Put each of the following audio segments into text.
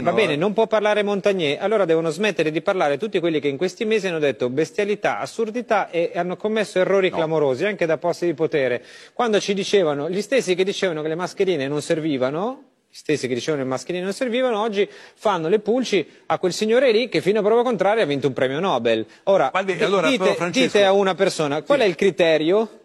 Va bene, non può parlare Montagnier, allora devono smettere di parlare tutti quelli che in questi mesi hanno detto bestialità, assurdità e hanno commesso errori clamorosi anche da posti di potere. Quando ci dicevano, gli stessi che dicevano che le mascherine non servivano, gli stessi che dicevano che le mascherine non servivano, oggi fanno le pulci a quel signore lì che fino a prova contraria ha vinto un premio Nobel. Ora, Guardi, allora, dite, dite a una persona, qual è il criterio?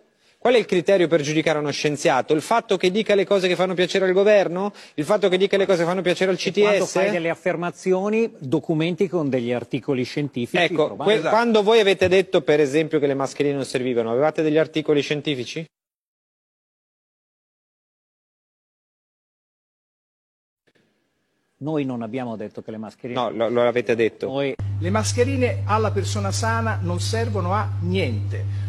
Qual è il criterio per giudicare uno scienziato? Il fatto che dica le cose che fanno piacere al governo? Il fatto che dica le cose che fanno piacere al Quando CTS? fai delle affermazioni, documenti con degli articoli scientifici. Ecco, Esatto. quando voi avete detto per esempio che le mascherine non servivano, avevate degli articoli scientifici? Noi non abbiamo detto che le mascherine... No, lo, lo avete detto. Noi, Le mascherine alla persona sana non servono a niente.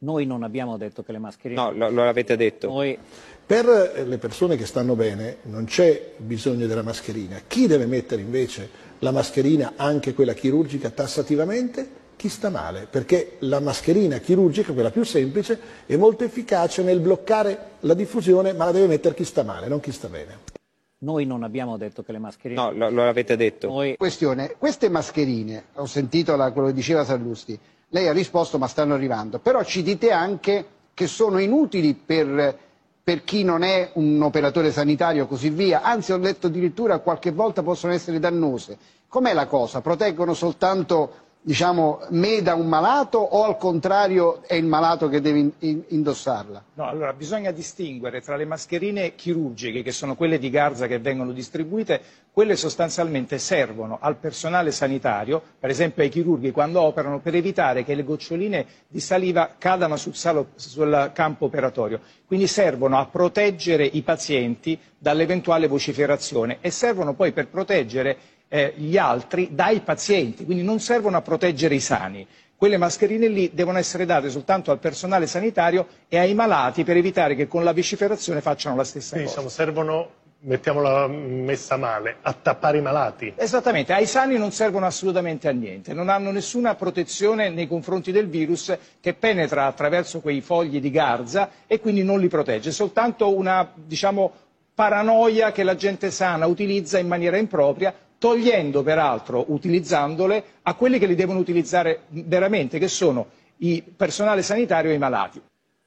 Noi non abbiamo detto che le mascherine... No, lo, lo avete detto. Noi, Per eh, le persone che stanno bene non c'è bisogno della mascherina. Chi deve mettere invece la mascherina, anche quella chirurgica, tassativamente? Chi sta male, perché la mascherina chirurgica, quella più semplice, è molto efficace nel bloccare la diffusione, ma la deve mettere chi sta male, non chi sta bene. Noi non abbiamo detto che le mascherine... No, lo, lo avete detto. Noi, Questione, queste mascherine, ho sentito la- quello che diceva Sallusti, lei ha risposto ma stanno arrivando, però ci dite anche che sono inutili per, per chi non è un operatore sanitario e così via, anzi ho letto addirittura qualche volta possono essere dannose. Com'è la cosa? Proteggono soltanto diciamo, me da un malato o al contrario è il malato che deve in- in- indossarla? No, allora bisogna distinguere tra le mascherine chirurgiche, che sono quelle di Garza che vengono distribuite, quelle sostanzialmente servono al personale sanitario, per esempio ai chirurghi quando operano, per evitare che le goccioline di saliva cadano sul, salo- sul campo operatorio. Quindi servono a proteggere i pazienti dall'eventuale vociferazione e servono poi per proteggere eh, gli altri dai pazienti, quindi non servono a proteggere i sani. Quelle mascherine lì devono essere date soltanto al personale sanitario e ai malati per evitare che con la vociferazione facciano la stessa Quindi cosa. diciamo, servono, mettiamola messa male, a tappare i malati. Esattamente, ai sani non servono assolutamente a niente, non hanno nessuna protezione nei confronti del virus che penetra attraverso quei fogli di garza e quindi non li protegge, è soltanto una diciamo, paranoia che la gente sana utilizza in maniera impropria, togliendo peraltro, utilizzandole, a quelli che li devono utilizzare veramente, che sono il personale sanitario e i malati.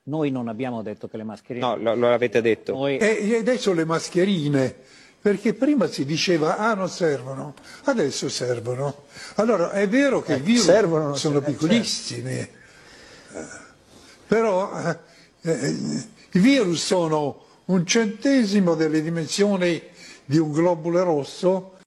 noi non abbiamo detto che le mascherine... No, lo, lo avete detto. Noi, E adesso le mascherine, perché prima si diceva ah non servono, adesso servono. Allora è vero che i virus servono, sono servono, piccolissimi, eh, però eh, eh, i virus sono un centesimo delle dimensioni di un globule rosso